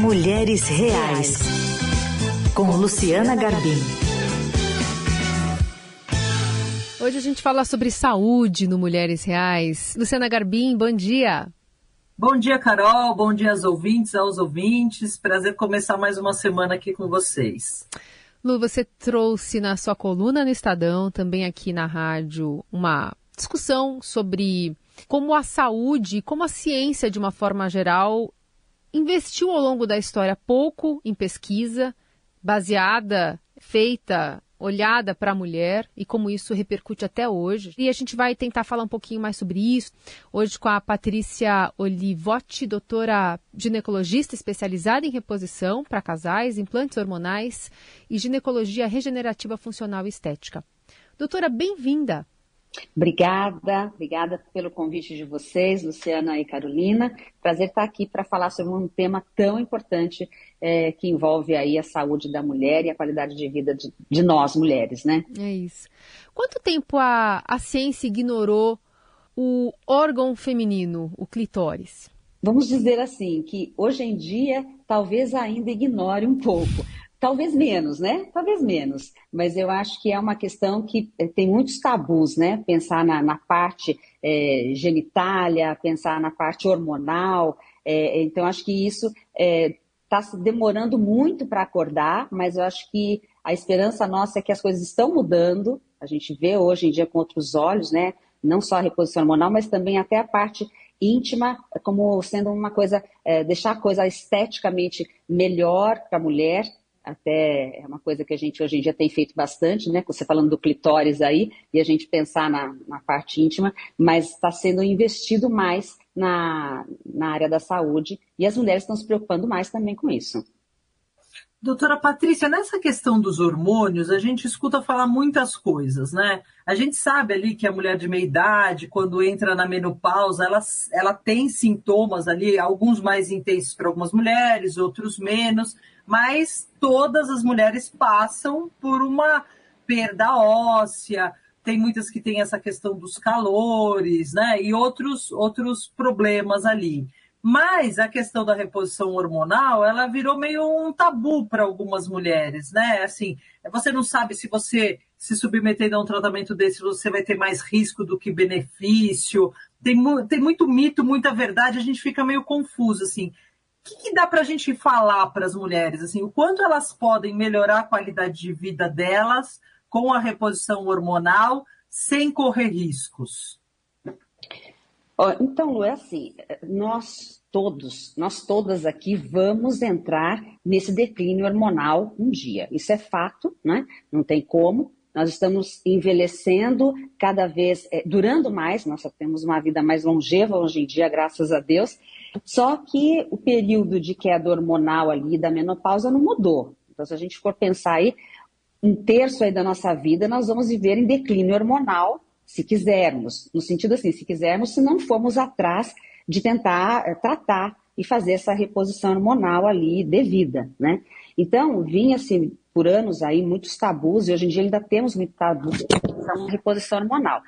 Mulheres Reais, com Luciana Garbim. Hoje a gente fala sobre saúde no Mulheres Reais. Luciana Garbim, bom dia. Bom dia, Carol. Bom dia aos ouvintes, aos ouvintes. Prazer começar mais uma semana aqui com vocês. Lu, você trouxe na sua coluna no Estadão, também aqui na rádio, uma discussão sobre como a saúde, como a ciência, de uma forma geral, investiu ao longo da história pouco em pesquisa baseada, feita, olhada para a mulher e como isso repercute até hoje. E a gente vai tentar falar um pouquinho mais sobre isso hoje com a Patrícia Olivotti, doutora ginecologista especializada em reposição para casais, implantes hormonais e ginecologia regenerativa funcional e estética. Doutora, bem-vinda. Obrigada, obrigada pelo convite de vocês, Luciana e Carolina. Prazer estar aqui para falar sobre um tema tão importante é, que envolve aí a saúde da mulher e a qualidade de vida de, de nós, mulheres, né? É isso. Quanto tempo a, a ciência ignorou o órgão feminino, o clitóris? Vamos dizer assim, que hoje em dia talvez ainda ignore um pouco. Talvez menos, né? Talvez menos. Mas eu acho que é uma questão que eh, tem muitos tabus, né? Pensar na, na parte é, genitália, pensar na parte hormonal. É, então, acho que isso está é, demorando muito para acordar, mas eu acho que a esperança nossa é que as coisas estão mudando. A gente vê hoje em dia com outros olhos, né? Não só a reposição hormonal, mas também até a parte íntima como sendo uma coisa, é, deixar a coisa esteticamente melhor para a mulher até é uma coisa que a gente hoje em dia tem feito bastante, né? Você falando do clitóris aí, e a gente pensar na, na parte íntima, mas está sendo investido mais na, na área da saúde e as mulheres estão se preocupando mais também com isso. Doutora Patrícia, nessa questão dos hormônios, a gente escuta falar muitas coisas, né? A gente sabe ali que a mulher de meia idade, quando entra na menopausa, ela, ela tem sintomas ali, alguns mais intensos para algumas mulheres, outros menos mas todas as mulheres passam por uma perda óssea, tem muitas que têm essa questão dos calores, né? E outros, outros problemas ali. Mas a questão da reposição hormonal, ela virou meio um tabu para algumas mulheres, né? Assim, você não sabe se você se submeter a um tratamento desse, você vai ter mais risco do que benefício. Tem, tem muito mito, muita verdade, a gente fica meio confuso, assim que, que dá para a gente falar para as mulheres? Assim, o quanto elas podem melhorar a qualidade de vida delas com a reposição hormonal sem correr riscos? Então, é assim, nós todos, nós todas aqui vamos entrar nesse declínio hormonal um dia. Isso é fato, né? Não tem como. Nós estamos envelhecendo cada vez, é, durando mais, nós temos uma vida mais longeva hoje em dia, graças a Deus, só que o período de queda hormonal ali da menopausa não mudou. Então, se a gente for pensar aí, um terço aí da nossa vida nós vamos viver em declínio hormonal, se quisermos. No sentido assim, se quisermos, se não formos atrás de tentar é, tratar e fazer essa reposição hormonal ali devida, né? Então, vinha-se por anos aí muitos tabus, e hoje em dia ainda temos muito tabu com reposição hormonal.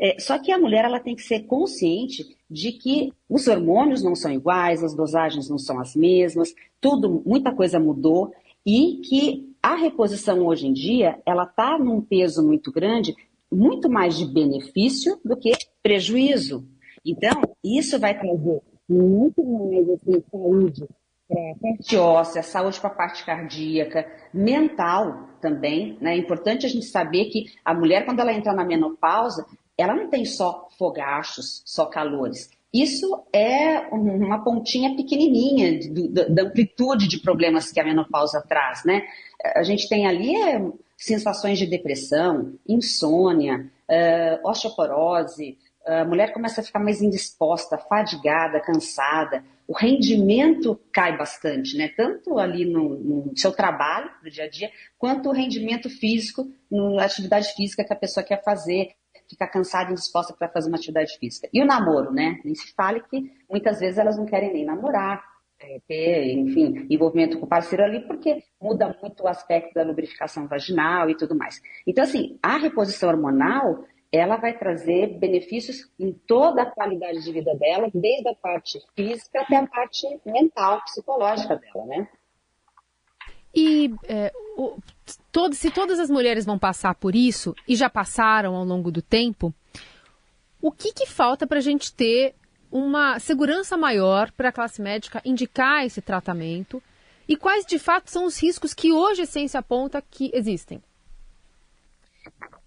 É, só que a mulher ela tem que ser consciente de que os hormônios não são iguais, as dosagens não são as mesmas, tudo, muita coisa mudou e que a reposição hoje em dia ela está num peso muito grande, muito mais de benefício do que prejuízo. Então isso vai trazer muito mais assim, saúde para a parte óssea, saúde para a parte cardíaca, mental também. Né? É importante a gente saber que a mulher, quando ela entra na menopausa, ela não tem só fogachos, só calores. Isso é uma pontinha pequenininha da amplitude de problemas que a menopausa traz, né? A gente tem ali é, sensações de depressão, insônia, osteoporose, a mulher começa a ficar mais indisposta, fadigada, cansada, o rendimento cai bastante, né? Tanto ali no, no, seu trabalho, no dia a dia, quanto o rendimento físico, na atividade física que a pessoa quer fazer, fica cansada e indisposta para fazer uma atividade física. E o namoro, né? Nem se fale que muitas vezes elas não querem nem namorar, é, ter, enfim, envolvimento com o parceiro ali, porque muda muito o aspecto da lubrificação vaginal e tudo mais. Então, assim, a reposição hormonal, ela vai trazer benefícios em toda a qualidade de vida dela, desde a parte física até a parte mental, psicológica dela, né? E é, o, todo, se todas as mulheres vão passar por isso, e já passaram ao longo do tempo, o que, que falta para a gente ter uma segurança maior para a classe médica indicar esse tratamento? E quais de fato são os riscos que hoje a ciência aponta que existem?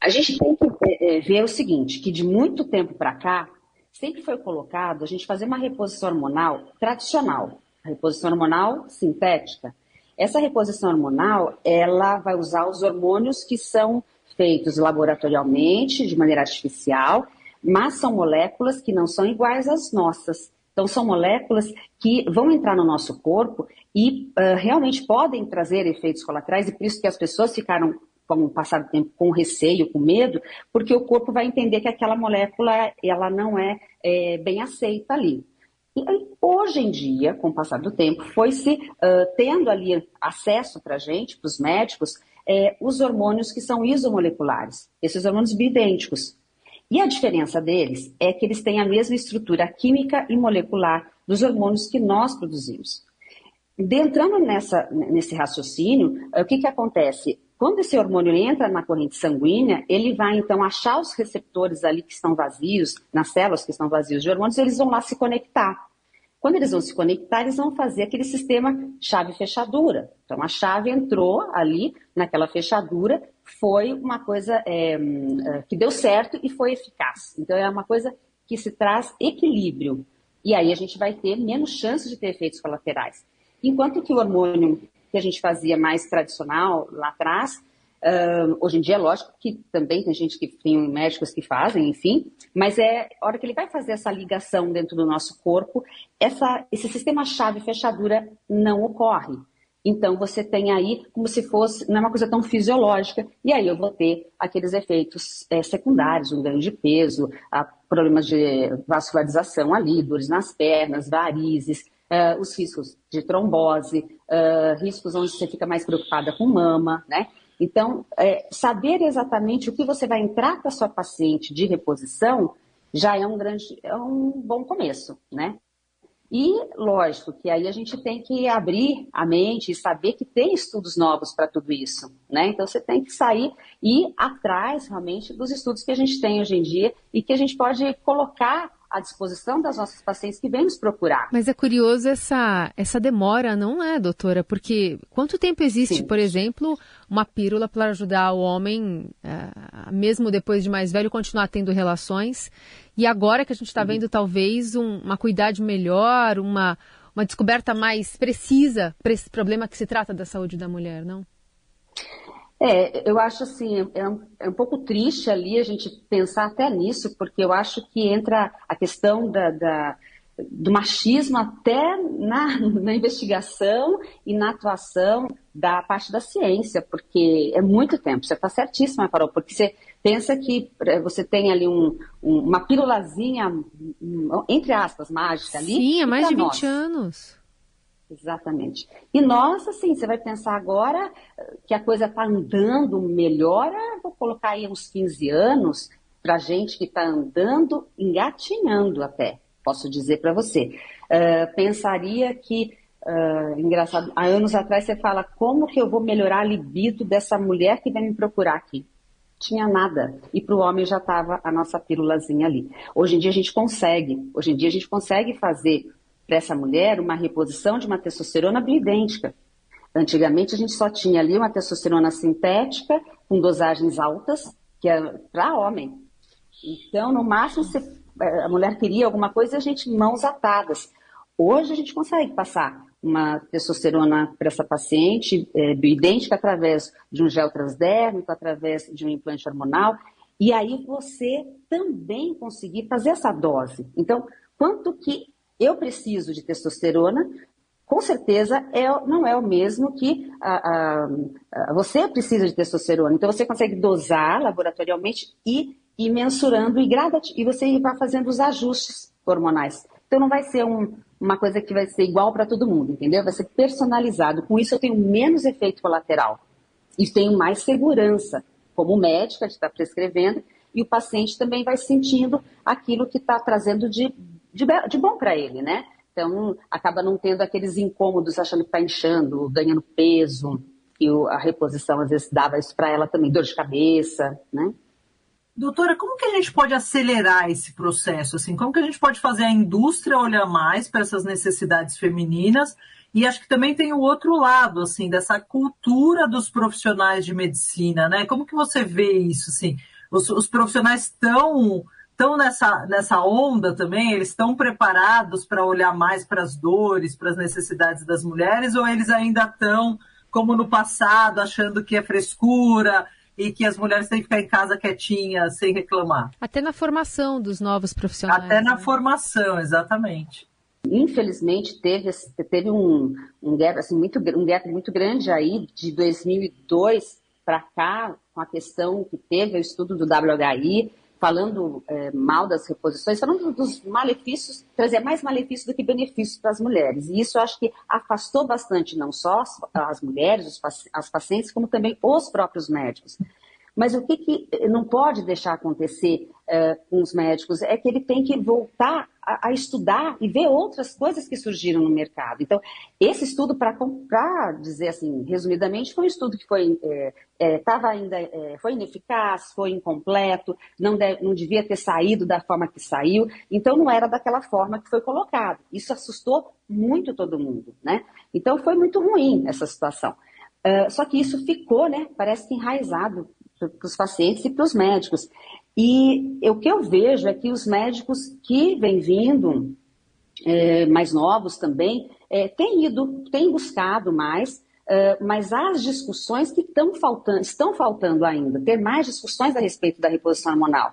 A gente tem que é, é, ver o seguinte, que de muito tempo para cá, sempre foi colocado a gente fazer uma reposição hormonal tradicional, a reposição hormonal sintética. Essa reposição hormonal, ela vai usar os hormônios que são feitos laboratorialmente, de maneira artificial, mas são moléculas que não são iguais às nossas. Então, são moléculas que vão entrar no nosso corpo e uh, realmente podem trazer efeitos colaterais, e por isso que as pessoas ficaram com o passar do tempo com receio, com medo, porque o corpo vai entender que aquela molécula ela não é, é bem aceita ali. E hoje em dia, com o passar do tempo, foi se uh, tendo ali acesso para a gente, para os médicos, é, os hormônios que são isomoleculares, esses hormônios bioidênticos. E a diferença deles é que eles têm a mesma estrutura química e molecular dos hormônios que nós produzimos. Entrando nessa, nesse raciocínio, o que, que acontece? Quando esse hormônio entra na corrente sanguínea, ele vai então achar os receptores ali que estão vazios, nas células que estão vazios de hormônios, eles vão lá se conectar. Quando eles vão se conectar, eles vão fazer aquele sistema chave-fechadura. Então, a chave entrou ali naquela fechadura, foi uma coisa é, que deu certo e foi eficaz. Então, é uma coisa que se traz equilíbrio. E aí a gente vai ter menos chance de ter efeitos colaterais. Enquanto que o hormônio que a gente fazia mais tradicional lá atrás. Hoje em dia, é lógico que também tem gente que tem médicos que fazem, enfim, mas é a hora que ele vai fazer essa ligação dentro do nosso corpo, essa, esse sistema chave fechadura não ocorre. Então você tem aí como se fosse, não é uma coisa tão fisiológica, e aí eu vou ter aqueles efeitos é, secundários, um ganho de peso, problemas de vascularização ali, dores nas pernas, varizes, uh, os riscos de trombose, uh, riscos onde você fica mais preocupada com mama, né? Então, é, saber exatamente o que você vai entrar para sua paciente de reposição já é um grande, é um bom começo, né? E, lógico, que aí a gente tem que abrir a mente e saber que tem estudos novos para tudo isso, né? Então, você tem que sair e ir atrás, realmente, dos estudos que a gente tem hoje em dia e que a gente pode colocar à disposição das nossas pacientes que vêm nos procurar. Mas é curioso essa, essa demora, não é, doutora? Porque quanto tempo existe, Sim. por exemplo, uma pílula para ajudar o homem, é, mesmo depois de mais velho, continuar tendo relações? E agora que a gente está uhum. vendo talvez um, uma cuidade melhor, uma, uma descoberta mais precisa para esse problema que se trata da saúde da mulher, não? É, eu acho assim, é um, é um, pouco triste ali a gente pensar até nisso, porque eu acho que entra a questão da, da do machismo até na, na, investigação e na atuação da parte da ciência, porque é muito tempo. Você está certíssima, Carol, porque você pensa que é, você tem ali um, um, uma pílulazinha, entre aspas, mágica ali. Sim, há mais de 20 nós. anos. Exatamente. E nós, assim, você vai pensar agora que a coisa está andando melhor, ah, vou colocar aí uns 15 anos para gente que está andando, engatinhando até, posso dizer para você. Uh, pensaria que, uh, engraçado, há anos atrás você fala, como que eu vou melhorar a libido dessa mulher que vem me procurar aqui? Tinha nada. E para o homem já estava a nossa pílulazinha ali. Hoje em dia a gente consegue. Hoje em dia a gente consegue fazer para essa mulher uma reposição de uma testosterona bioidêntica. Antigamente a gente só tinha ali uma testosterona sintética com dosagens altas, que é para homem. Então, no máximo, se eh, a mulher queria alguma coisa, a gente mãos atadas. Hoje a gente consegue passar uma testosterona para essa paciente é, bioidêntica através de um gel transdérmico, através de um implante hormonal, e aí você também conseguir fazer essa dose. Então, quanto que eu preciso de testosterona, com certeza é, não é o mesmo que a, a, a, você precisa de testosterona. Então você consegue dosar laboratorialmente e ir mensurando e, e você vai fazendo os ajustes hormonais. Então não vai ser um, uma coisa que vai ser igual para todo mundo, entendeu? Vai ser personalizado. Com isso eu tenho menos efeito colateral e tenho mais segurança como médica de estar prescrevendo e o paciente também vai sentindo aquilo que está trazendo de, de, de bom para ele, né? Então, acaba não tendo aqueles incômodos, achando que está inchando, ganhando peso, e a reposição às vezes dava isso para ela também, dor de cabeça, né? Doutora, como que a gente pode acelerar esse processo? Assim, como que a gente pode fazer a indústria olhar mais para essas necessidades femininas? E acho que também tem o outro lado, assim, dessa cultura dos profissionais de medicina, né? Como que você vê isso, assim? Os, os profissionais estão estão nessa, nessa onda também? Eles estão preparados para olhar mais para as dores, para as necessidades das mulheres, ou eles ainda estão, como no passado, achando que é frescura e que as mulheres têm que ficar em casa quietinhas, sem reclamar? Até na formação dos novos profissionais. Até na né? formação, exatamente. Infelizmente teve, teve um, um, gap, assim, muito, um gap muito grande aí de 2002 para cá, com a questão que teve o estudo do WHI, falando é, mal das reposições, falando dos malefícios, trazer mais malefícios do que benefícios para as mulheres. E isso eu acho que afastou bastante não só as, as mulheres, os, as pacientes, como também os próprios médicos. Mas o que, que não pode deixar acontecer uh, com os médicos é que ele tem que voltar a, a, estudar e ver outras coisas que surgiram no mercado. Então, esse estudo, para dizer assim, resumidamente, foi um estudo que foi é, é, ainda é, foi ineficaz, foi incompleto, não, não devia ter saído da forma que saiu, então não era daquela forma que foi colocado. Isso assustou muito todo mundo, né? Então foi muito ruim essa situação. Uh, só que isso ficou, né? Parece que enraizado para os pacientes e para os médicos. E o que eu vejo é que os médicos que vêm vindo, é, mais novos também, é, têm ido, têm buscado mais, é, mas as discussões que estão faltando, estão faltando ainda, ter mais discussões a respeito da reposição hormonal.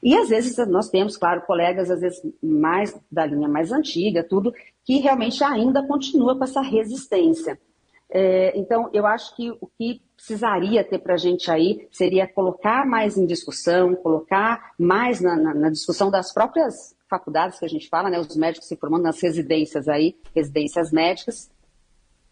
E às vezes nós temos, claro, colegas, às vezes mais da linha mais antiga, tudo, que realmente ainda continua com essa resistência. É, então, eu acho que o que precisaria ter para a gente aí seria colocar mais em discussão, colocar mais na, na, na, discussão das próprias faculdades que a gente fala, né, os médicos se formando nas residências aí, residências médicas,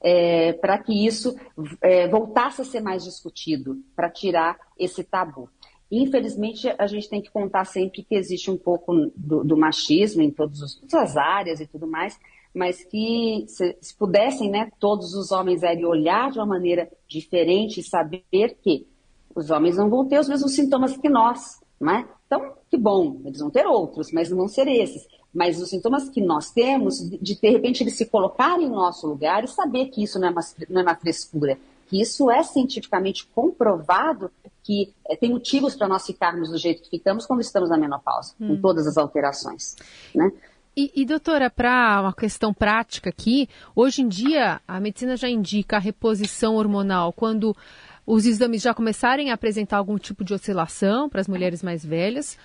é, para que isso é, voltasse a ser mais discutido, para tirar esse tabu. Infelizmente, a gente tem que contar sempre que existe um pouco do, do machismo em todas as áreas e tudo mais, mas que se, se pudessem, né, todos os homens aí olhar de uma maneira diferente e saber que os homens não vão ter os mesmos sintomas que nós, não é? Então, que bom, eles vão ter outros, mas não vão ser esses. Mas os sintomas que nós temos, de, de repente eles se colocarem em nosso lugar e saber que isso não é uma, não é uma frescura, que isso é cientificamente comprovado que é, tem motivos para nós ficarmos do jeito que ficamos quando estamos na menopausa, hum. com todas as alterações, né? E, e doutora, para uma questão prática aqui, hoje em dia a medicina já indica a reposição hormonal quando os exames já começarem a apresentar algum tipo de oscilação para as mulheres mais velhas,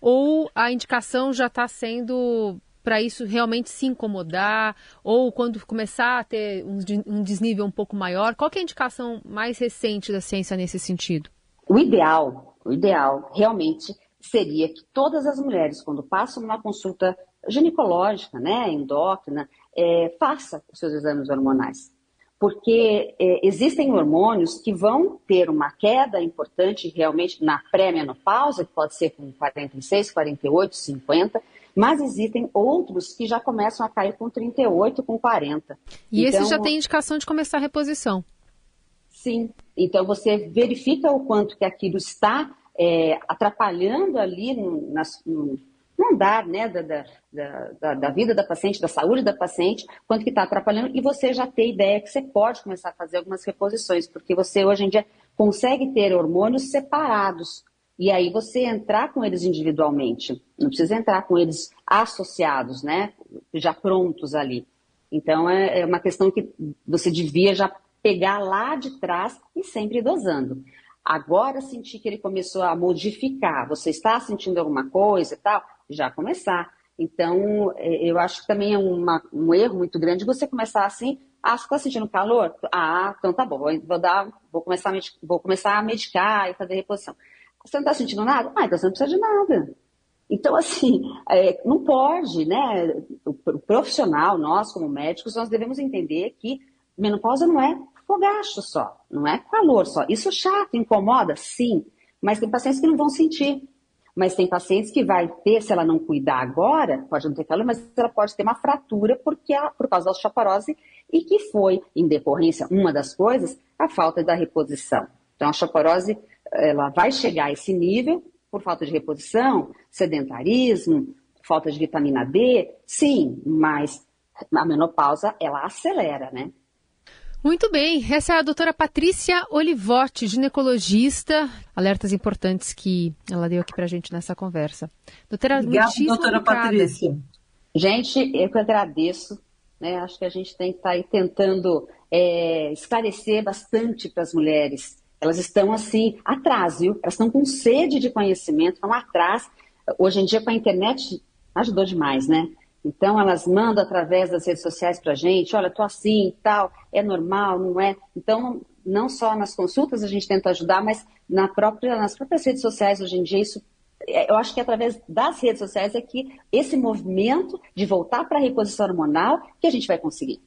ou a indicação já está sendo para isso realmente se incomodar, ou quando começar a ter um, desnível um pouco maior? Qual é a indicação mais recente da ciência nesse sentido? O ideal, o ideal realmente seria que todas as mulheres, quando passam numa consulta ginecológica, né, endócrina, é, faça os seus exames hormonais. Porque é, existem hormônios que vão ter uma queda importante realmente na pré-menopausa, que pode ser com 46, 48, 50, mas existem outros que já começam a cair com 38, com 40. E então, esse já tem indicação de começar a reposição? Sim. Então você verifica o quanto que aquilo está é, atrapalhando ali no, nas, no, no andar né, da, da, da, da, vida da paciente, da saúde da paciente, quanto que está atrapalhando, e você já tem ideia que você pode começar a fazer algumas reposições, porque você hoje em dia consegue ter hormônios separados. E aí você entrar com eles individualmente. Não precisa entrar com eles associados, né? Já prontos ali. Então é, é uma questão que você devia já pegar lá de trás e sempre dosando. Agora sentir que ele começou a modificar, você está sentindo alguma coisa e tal, já começar. Então, é, eu acho que também é uma, um erro muito grande você começar assim, ah, você está sentindo calor? Ah, então tá bom, vou, dar, vou, começar a vou começar a medicar e fazer reposição. Você não está sentindo nada? Ah, então você não precisa de nada. Então, assim, é, não pode, né? O, profissional, nós como médicos, nós devemos entender que menopausa não é fogacho só, não é calor só. Isso chato, incomoda? Sim, mas tem pacientes que não vão sentir. Mas tem pacientes que vai ter, se ela não cuidar agora, pode não ter calor, mas ela pode ter uma fratura porque a, por causa da osteoporose e que foi, em decorrência, uma das coisas, a falta da reposição. Então, a osteoporose ela vai chegar a esse nível por falta de reposição, sedentarismo, falta de vitamina D, sim, mas a menopausa ela acelera, né? Muito bem, essa é a doutora Patrícia Olivotti, ginecologista. Alertas importantes que ela deu aqui para a gente nessa conversa. Doutora, Obrigada, doutora Patrícia. Gente, eu que agradeço. Né? Acho que a gente tem que estar tá aí tentando é, esclarecer bastante para as mulheres. Elas estão assim, atrás, viu? Elas estão com sede de conhecimento, estão atrás. Hoje em dia, com a internet, ajudou demais, né? Então, elas mandam através das redes sociais para a gente, olha, tô assim tal, é normal, não é? Então, não só nas consultas a gente tenta ajudar, mas na própria, nas próprias redes sociais hoje em dia, isso, é, eu acho que é através das redes sociais é que esse movimento de voltar para a reposição hormonal que a gente vai conseguir.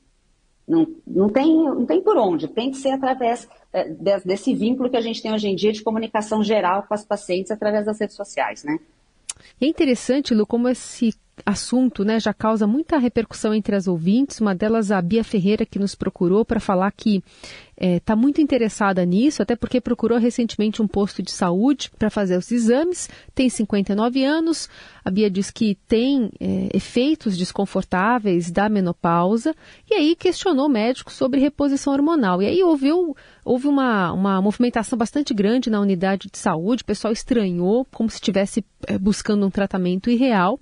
Não, não, tem, não tem por onde, tem que ser através é, desse vínculo que a gente tem hoje em dia de comunicação geral com as pacientes através das redes sociais, né? É interessante, Lu, como esse assunto né, já causa muita repercussão entre as ouvintes. Uma delas, a Bia Ferreira, que nos procurou para falar que está é, muito interessada nisso, até porque procurou recentemente um posto de saúde para fazer os exames. Tem 59 anos. A Bia diz que tem é, efeitos desconfortáveis da menopausa e aí questionou o médico sobre reposição hormonal. E aí ouviu houve uma, uma movimentação bastante grande na unidade de saúde, o pessoal estranhou, como se estivesse é, buscando um tratamento irreal.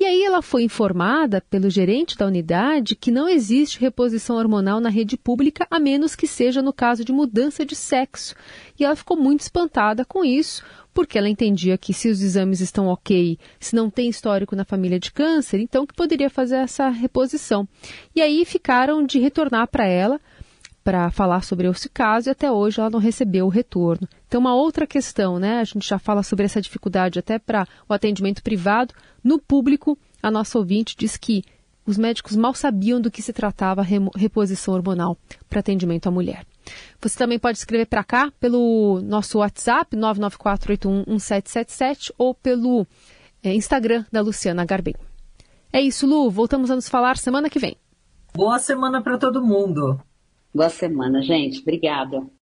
E aí ela foi informada pelo gerente da unidade que não existe reposição hormonal na rede pública, a menos que seja no caso de mudança de sexo. E ela ficou muito espantada com isso, porque ela entendia que se os exames estão ok, se não tem histórico na família de câncer, então que poderia fazer essa reposição. E aí ficaram de retornar para ela para falar sobre esse caso e até hoje ela não recebeu o retorno. Então, uma outra questão, né? A gente já fala sobre essa dificuldade até para o atendimento privado. No público, a nossa ouvinte diz que os médicos mal sabiam do que se tratava a reposição hormonal para atendimento à mulher. Você também pode escrever para cá pelo nosso WhatsApp 994811777 ou pelo é, Instagram da Luciana Garbem. É isso, Lu. Voltamos a nos falar semana que vem. Boa semana para todo mundo. Boa semana, gente. Obrigada.